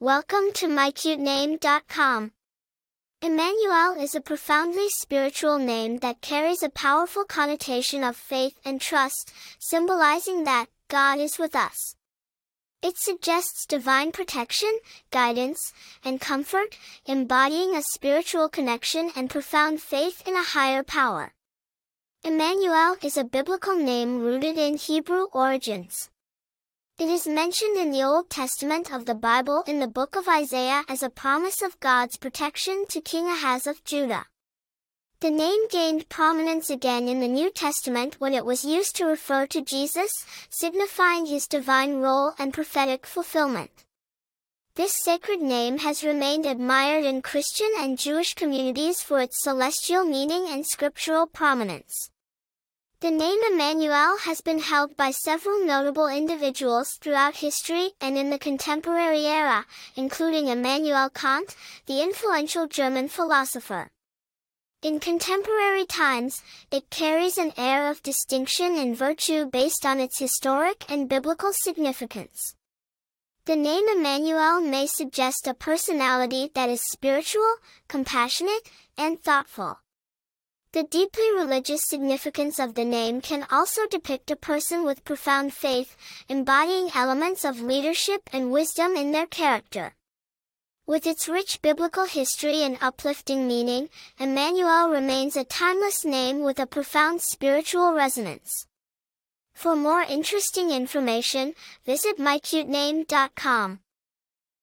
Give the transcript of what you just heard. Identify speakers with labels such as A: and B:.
A: Welcome to mycutename.com. Immanuel is a profoundly spiritual name that carries a powerful connotation of faith and trust, symbolizing that God is with us. It suggests divine protection, guidance, and comfort, embodying a spiritual connection and profound faith in a higher power. Immanuel is a biblical name rooted in Hebrew origins. It is mentioned in the Old Testament of the Bible in the book of Isaiah as a promise of God's protection to King Ahaz of Judah. The name gained prominence again in the New Testament when it was used to refer to Jesus, signifying his divine role and prophetic fulfillment. This sacred name has remained admired in Christian and Jewish communities for its celestial meaning and scriptural prominence. The name Immanuel has been held by several notable individuals throughout history and in the contemporary era, including Immanuel Kant, the influential German philosopher. In contemporary times, it carries an air of distinction and virtue based on its historic and biblical significance. The name Immanuel may suggest a personality that is spiritual, compassionate, and thoughtful. The deeply religious significance of the name can also depict a person with profound faith, embodying elements of leadership and wisdom in their character. With its rich biblical history and uplifting meaning, Immanuel remains a timeless name with a profound spiritual resonance. For more interesting information, visit mycutename.com.